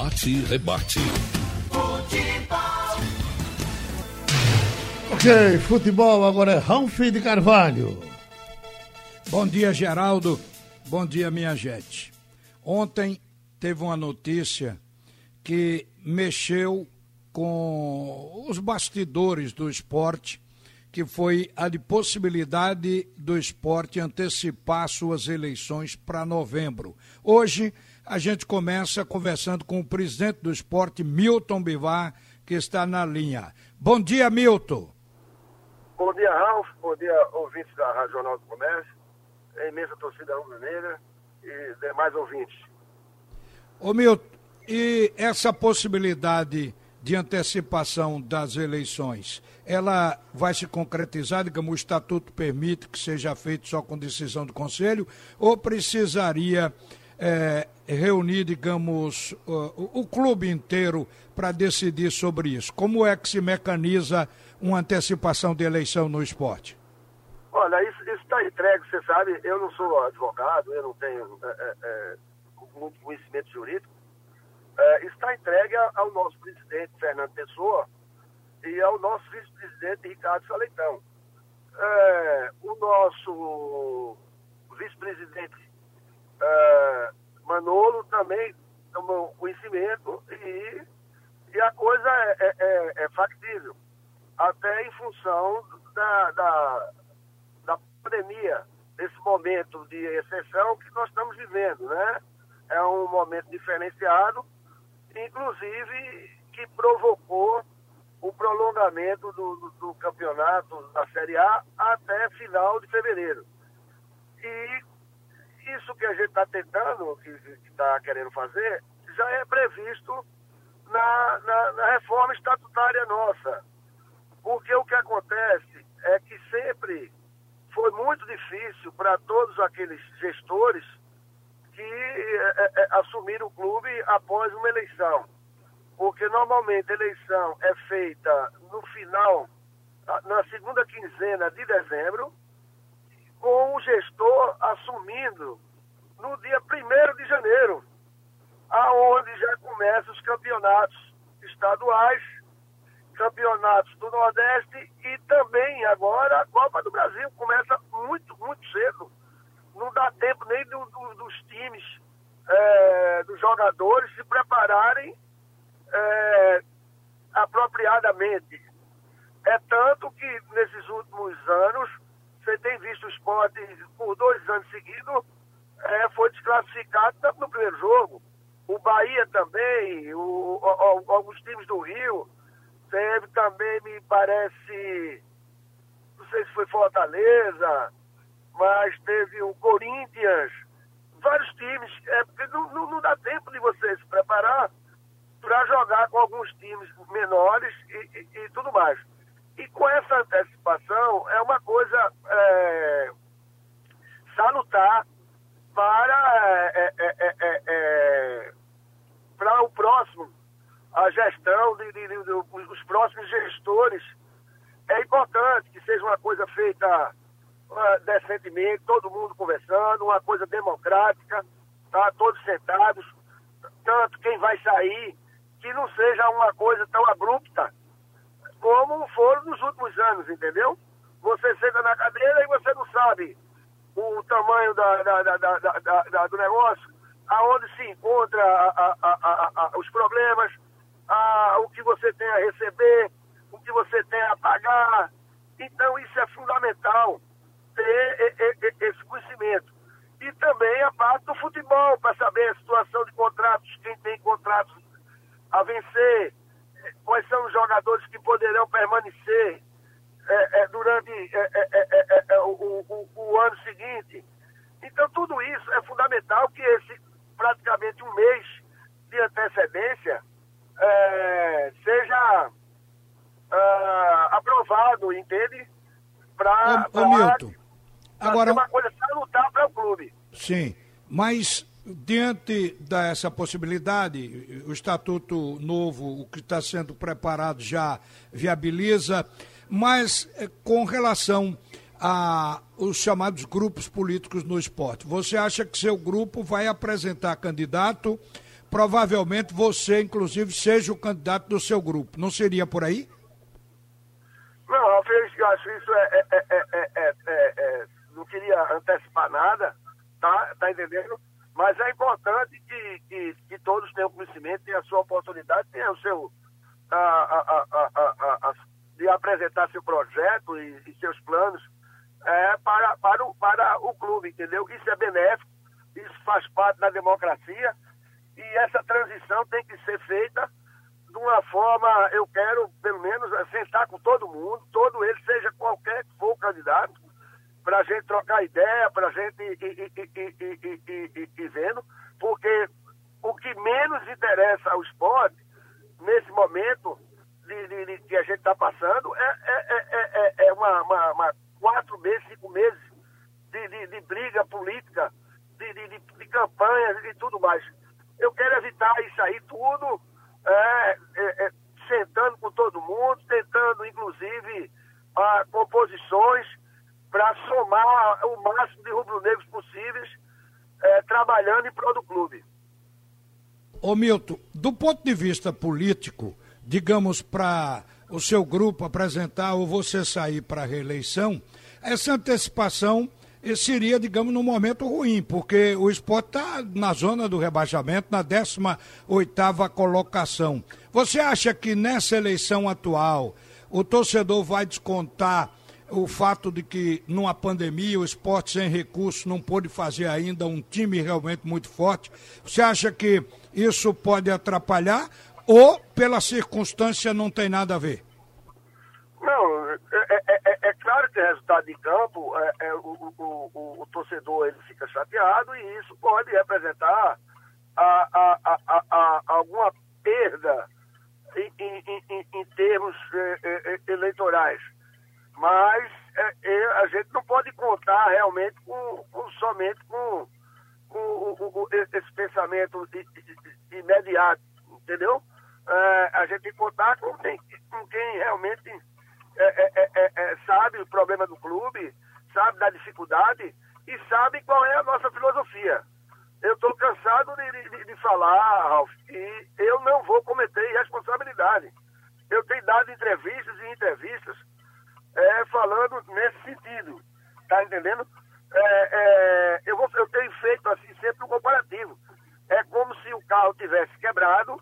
Bate e rebate. Futebol. Ok, futebol agora é Ralf de Carvalho. Bom dia, Geraldo. Bom dia, minha gente. Ontem teve uma notícia que mexeu com os bastidores do esporte, que foi a de possibilidade do esporte antecipar suas eleições para novembro. Hoje a gente começa conversando com o presidente do esporte, Milton Bivar, que está na linha. Bom dia, Milton. Bom dia, Ralf. Bom dia, ouvintes da Regional do Comércio, a imensa torcida rubro-negra e demais ouvintes. Ô, Milton, e essa possibilidade de antecipação das eleições, ela vai se concretizar, digamos, o estatuto permite que seja feito só com decisão do Conselho, ou precisaria é, reunir, digamos, o, o clube inteiro para decidir sobre isso? Como é que se mecaniza uma antecipação de eleição no esporte? Olha, isso está entregue, você sabe, eu não sou advogado, eu não tenho é, é, é muito conhecimento jurídico, é, está entregue ao nosso presidente Fernando Pessoa e ao nosso vice-presidente Ricardo Saleitão. É, o nosso vice-presidente é, Manolo também tomou conhecimento e, e a coisa é, é, é, é factível, até em função da, da, da pandemia, desse momento de exceção que nós estamos vivendo, né? É um momento diferenciado, inclusive que provocou o prolongamento do, do, do, campeonato da Série A até final de fevereiro. E isso que a gente está tentando, que está querendo fazer, já é previsto na, na, na reforma estatutária nossa. Porque o que acontece é que sempre foi muito difícil para todos aqueles gestores que é, é, assumiram o clube após uma eleição. Porque normalmente a eleição é feita no final, na segunda quinzena de dezembro, com o gestor assumindo no dia 1 de janeiro, aonde já começam os campeonatos estaduais, campeonatos do Nordeste e também agora a Copa do Brasil começa muito, muito cedo. Não dá tempo nem do, do, dos times, é, dos jogadores se prepararem é, apropriadamente. É tanto que nesses últimos anos você tem visto o por dois anos seguidos, é, foi desclassificado no primeiro jogo. O Bahia também, o, o, alguns times do Rio, teve também, me parece, não sei se foi Fortaleza, mas teve o Corinthians, vários times, é, porque não, não, não dá tempo de você se preparar para jogar com alguns times menores e, e, e tudo mais. E com essa antecipação é uma coisa é, salutar para, é, é, é, para o próximo, a gestão de, de, de, de, os próximos gestores. É importante que seja uma coisa feita uh, decentemente, todo mundo conversando, uma coisa democrática, tá? todos sentados, tanto quem vai sair, que não seja uma coisa tão abrupta como foram nos últimos anos, entendeu? Você senta na cadeira e você não sabe o tamanho da, da, da, do negócio, aonde se encontra a, a, a, os problemas, o que você tem a receber, o que você tem a pagar. Então isso é fundamental, ter esse conhecimento. E também a parte do futebol, para saber a situação de contratos, quem tem contratos a vencer, quais são os jogadores que poderão permanecer é, é, durante é, é, é, o, o, o, ano seguinte. Então, tudo isso é fundamental que esse praticamente um mês de antecedência seja uh, aprovado, entende? Para Agora... uma coisa salutar para o clube. Sim, mas diante dessa possibilidade, o estatuto novo, o que está sendo preparado já viabiliza, mas eh, com relação a os chamados grupos políticos no esporte, você acha que seu grupo vai apresentar candidato provavelmente você, inclusive, seja o candidato do seu grupo. Não seria por aí? Não, eu acho isso é, é, é, não queria antecipar nada, tá, tá entendendo? Mas é importante que, que, que todos tenham conhecimento, tenham a sua oportunidade, tenham o seu. A, a, a, de apresentar seu projeto e, e seus planos é, para, para, o, para o clube, entendeu? Isso é benéfico, isso faz parte da democracia e essa transição tem que ser feita de uma forma, eu quero, pelo menos, é, sentar com todo mundo, todo ele, seja qualquer que for o candidato, para a gente trocar ideia, para a gente ir, vendo, porque o que menos interessa ao esporte, nesse momento de, de, de que a gente está passando, é, é, é, é uma, uma, uma quatro meses, cinco meses de, de, briga política, de, de campanhas e tudo mais. Eu quero evitar isso aí tudo, é, é, é, sentando com todo mundo, tentando, inclusive, a, composições para somar o máximo de rubro-negros possíveis, é, trabalhando em prol do clube. Ô Milton, do ponto de vista político, digamos, para o seu grupo apresentar ou você sair para a reeleição, essa antecipação seria, digamos, num momento ruim, porque o esporte está na zona do rebaixamento, na 18 colocação. Você acha que nessa eleição atual o torcedor vai descontar o fato de que numa pandemia o esporte sem recursos não pôde fazer ainda um time realmente muito forte? Você acha que isso pode atrapalhar ou pela circunstância não tem nada a ver? Não, é, é, é, é resultado de campo, é, é o, o, o, o, torcedor ele fica chateado e isso pode representar a, a, a, alguma perda em, em, em, em termos é, eleitorais. Mas a gente não pode contar realmente com, com somente com, com esse pensamento imediato, entendeu? a gente tem que contar com quem, com quem realmente é é, é, é, é, sabe o problema do clube, sabe da dificuldade e sabe qual é a nossa filosofia. Eu estou cansado de, de, de, falar, Ralf, que eu não vou cometer irresponsabilidade. Eu tenho dado entrevistas e entrevistas é, falando nesse sentido. Tá entendendo? eu, vou, eu tenho feito assim sempre um comparativo. É como se o carro tivesse quebrado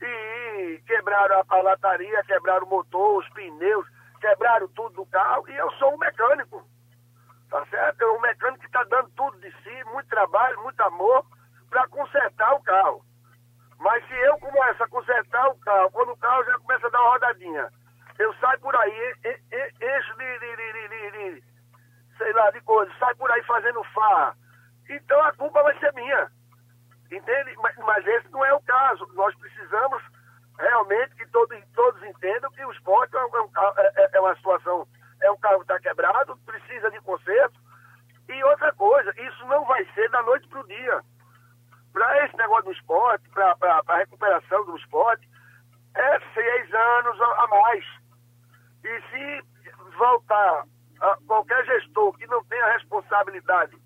e quebraram a, a lataria, quebraram o motor, os pneus, quebraram tudo do carro e eu sou um mecânico. Tá certo? É um mecânico que está dando tudo de si, muito trabalho, muito amor, para consertar o carro. Mas se eu começo a consertar o carro, quando o carro já começa a dar uma rodadinha, eu saio por aí, eixo de, de, de, de, sei lá, de coisa, sai por aí fazendo farra. Então a culpa vai ser minha. Entende? Mas, mas esse não é o caso. Nós precisamos realmente que todos, todos entendam que o esporte é, um, é, uma situação, é um carro que está quebrado, precisa de conserto. E outra coisa, isso não vai ser da noite para o dia. Para esse negócio do esporte, para a recuperação do esporte, é seis anos a mais. E se voltar a qualquer gestor que não tenha responsabilidade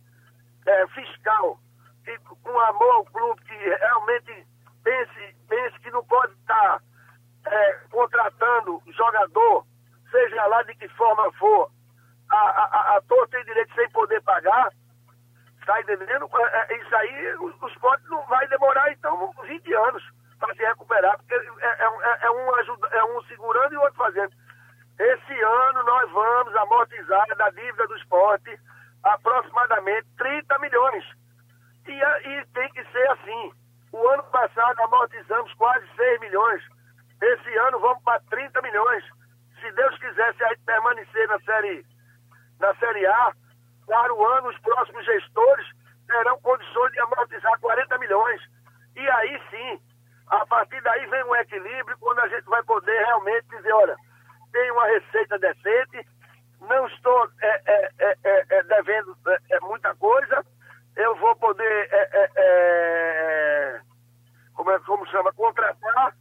é, fiscal, que, com amor ao clube, que realmente pense, pense que não pode estar é, contratando jogador, seja lá de que forma for, a, a, a torta tem direito sem poder pagar, está entendendo? É, é, isso aí, os, pontos não vai demorar, então, 20 anos para se recuperar, porque é, é, é, é, um ajuda, é um segurando e o outro fazendo. Esse ano nós vamos amortizar da dívida do esporte aproximadamente 30 milhões. E, e tem que ser assim. O ano passado amortizamos quase 6 milhões. Esse ano vamos para 30 milhões. Se Deus quiser, se a permanecer na série, na série A, para o ano, os próximos gestores terão condições de amortizar 40 milhões. E aí sim, a partir daí vem um equilíbrio quando a gente vai poder realmente dizer, olha, tem uma receita decente, não estou é, é, é, é, é devendo é, muita coisa, eu vou poder como, como chama, contratar,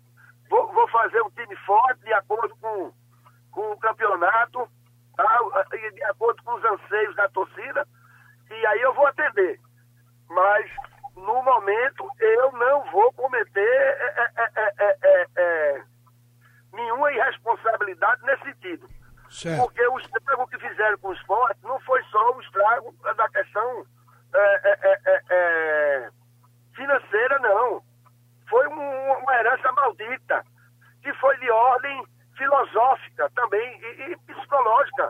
vou, vou fazer um time forte de acordo com, com o campeonato, tá? e de acordo com os anseios da torcida, e aí eu vou atender. Mas no momento, eu não vou cometer é, é, é, nenhuma irresponsabilidade nesse sentido. Certo. Porque o estrago que fizeram com o esporte não foi só o estrago da questão financeira, não. Foi um, uma herança maldita, que foi de ordem filosófica também e, e psicológica.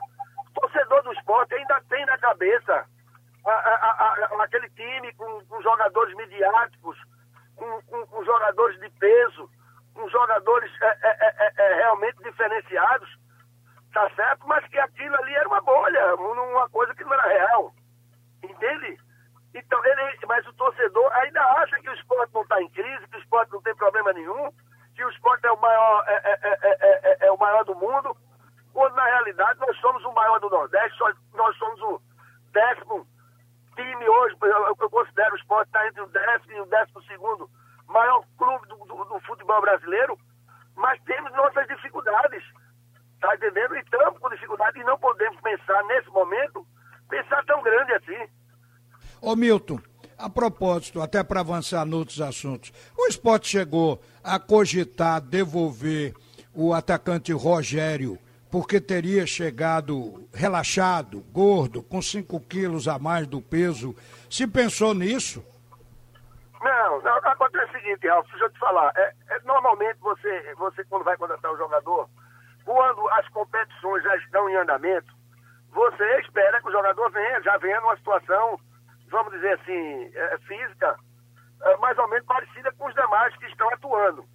O torcedor do esporte ainda tem na cabeça a, a, a, aquele time com, com jogadores midiáticos, com, com, com, jogadores de peso, com jogadores é, é, é, é realmente diferenciados, tá certo? Mas que aquilo ali era uma bolha, uma coisa que não era real. Entende? Então, ele, mas o torcedor ainda acha que o esporte não está em crise, que o esporte não tem problema nenhum, que o esporte é o maior, é, é, é, é, o maior do mundo, quando na realidade nós somos o maior do Nordeste, nós somos o décimo time hoje, eu, eu considero o esporte está entre o décimo e o décimo segundo maior clube do, do, do futebol brasileiro, mas temos nossas dificuldades, tá entendendo? E estamos com dificuldade e não podemos pensar nesse momento, pensar tão grande assim. Ô Milton, a propósito, até para avançar noutros assuntos, esporte chegou a cogitar devolver o atacante Rogério porque teria chegado relaxado, gordo, com 5 quilos a mais do peso. Se pensou nisso? Não, não acontece o seguinte, Ralf, deixa eu te falar. É, é, normalmente você, você, quando vai contratar um jogador, quando as competições já estão em andamento, você espera que o jogador venha, já venha numa situação, vamos dizer assim, é, física, é, mais ou menos parecida com os demais que estão atuando.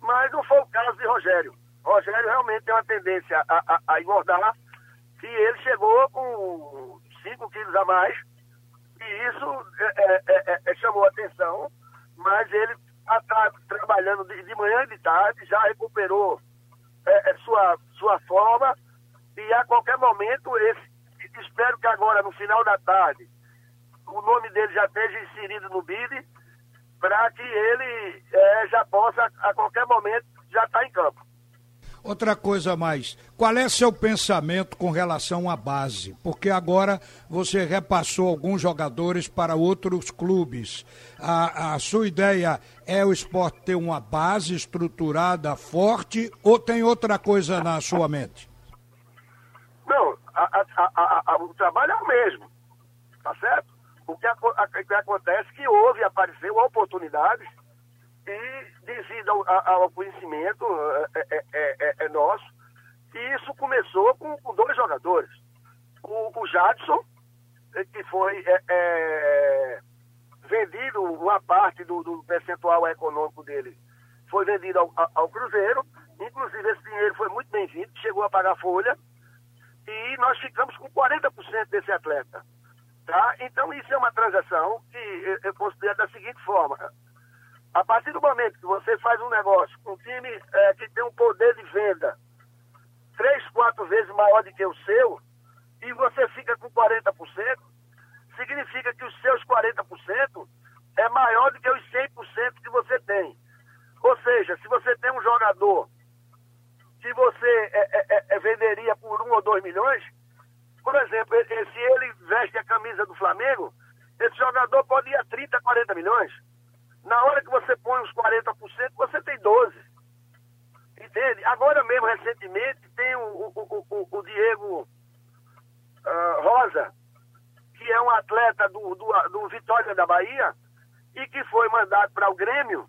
Mas não foi o caso de Rogério. Rogério realmente tem uma tendência a, a, a engordar e ele chegou com 5 quilos a mais e isso é, é, é, é chamou atenção, mas ele está trabalhando de, de, manhã e de tarde, já recuperou sua, sua forma e a qualquer momento, esse, espero que agora no final da tarde o nome dele já esteja inserido no BID para que ele já possa a qualquer momento já estar tá em campo. Outra coisa mais, qual é seu pensamento com relação à base? Porque agora você repassou alguns jogadores para outros clubes. A, a sua ideia é o esporte ter uma base estruturada, forte, ou tem outra coisa na sua mente? Não, a, a, o trabalho é o mesmo, tá certo? O que, que acontece é que houve, apareceu oportunidades e devido ao, ao conhecimento é, é, é, é, nosso, e isso começou com, com dois jogadores. O, o Jadson, que foi vendido, uma parte do, do, percentual econômico dele foi vendido ao, ao Cruzeiro, inclusive esse dinheiro foi muito bem-vindo, chegou a pagar folha, e nós ficamos com 40% desse atleta. Tá? Então isso é uma transação que eu considero da seguinte forma, a partir do momento que você faz um negócio com um time é, que tem um poder de venda três, quatro vezes maior do que o seu, e você fica com 40%, significa que os seus 40% é maior do que os 100% que você tem. Ou seja, se você tem um jogador que você é, é, é, é venderia por um ou dois milhões, por exemplo, se ele veste a camisa do Flamengo, esse jogador pode ir a 30, 40 milhões. Na hora que você põe os 40%, você tem 12%. Entende? Agora mesmo, recentemente, tem o, o, o, o Diego uh, Rosa, que é um atleta do, do, do Vitória da Bahia, e que foi mandado para o Grêmio,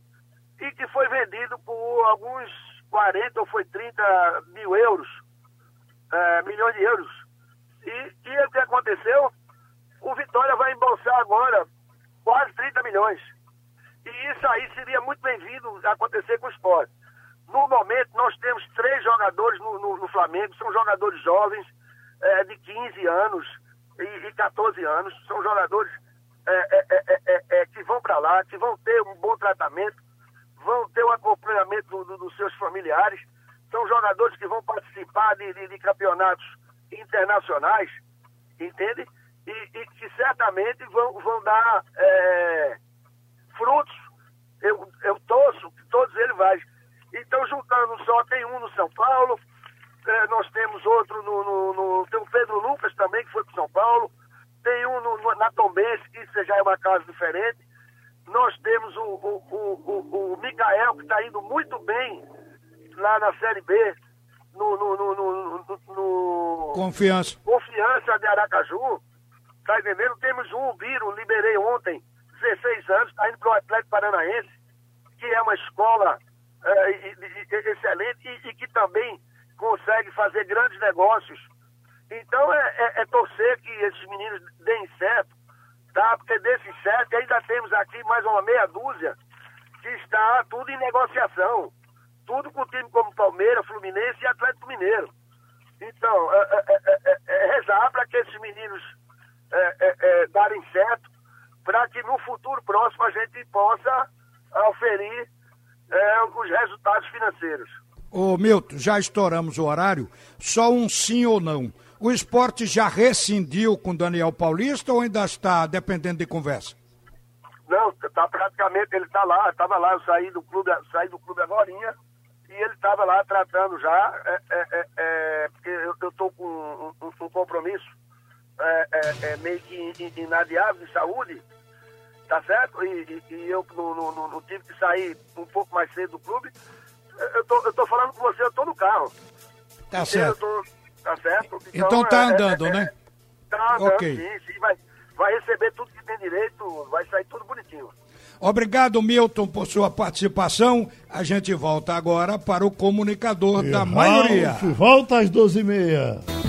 e que foi vendido por alguns 40 ou foi 30 mil euros, uh, milhões de euros. E, e o que aconteceu? O Vitória vai embolsar agora quase 30 milhões. E isso aí seria muito bem-vindo acontecer com o esporte. No momento, nós temos três jogadores no, no, no Flamengo, são jogadores jovens, é, de 15 anos e, e 14 anos, são jogadores é, é, é, é que vão para lá, que vão ter um bom tratamento, vão ter o um acompanhamento do, do, dos seus familiares, são jogadores que vão participar de, de, de campeonatos internacionais, entende? E, e, que certamente vão, vão dar frutos, eu, eu torço que todos eles vão. Então, juntando só, tem um no São Paulo, é, nós temos outro no, no, no, Tem o Pedro Lucas também, que foi para São Paulo, tem um no, no, na Tombense, que isso já é uma casa diferente. nós temos o, o, o, o, o Mikael, que está indo muito bem lá na Série B, no, no, no, no, no Confiança. Confiança de Aracaju. Tá entendendo? Temos um Biro, liberei ontem, 16 anos, está indo para o Atlético Paranaense, que é uma escola é, excelente e, e, que também consegue fazer grandes negócios. Então é, é, é, torcer que esses meninos deem certo, tá? Porque desses sete ainda temos aqui mais uma meia dúzia que está tudo em negociação. Tudo com time como Palmeiras, Fluminense e Atlético Mineiro. Então, é, é, é rezar para que esses meninos darem certo, para que no futuro próximo a gente possa oferir os resultados financeiros. Ô Milton, já estouramos o horário, só um sim ou não. O esporte já rescindiu com Daniel Paulista ou ainda está dependendo de conversa? Não, tá praticamente, ele está lá, estava lá, eu saí do clube, saí do clube agora e ele estava lá tratando já, é, é, é, é porque eu estou com um, um, um compromisso é, é, meio que inadiável de saúde, tá certo? E, e, e eu não, não, não, tive que sair um pouco mais cedo do clube. Eu tô, eu tô falando com você, eu tô no carro. Tá certo. Tô, tá certo? Então, então tá andando, né? Tá andando, okay. sim, sim, vai, vai receber tudo que tem direito, vai sair tudo bonitinho. Obrigado, Milton, por sua participação. A gente volta agora para o comunicador e da Ralf maioria. Volta às 12h30.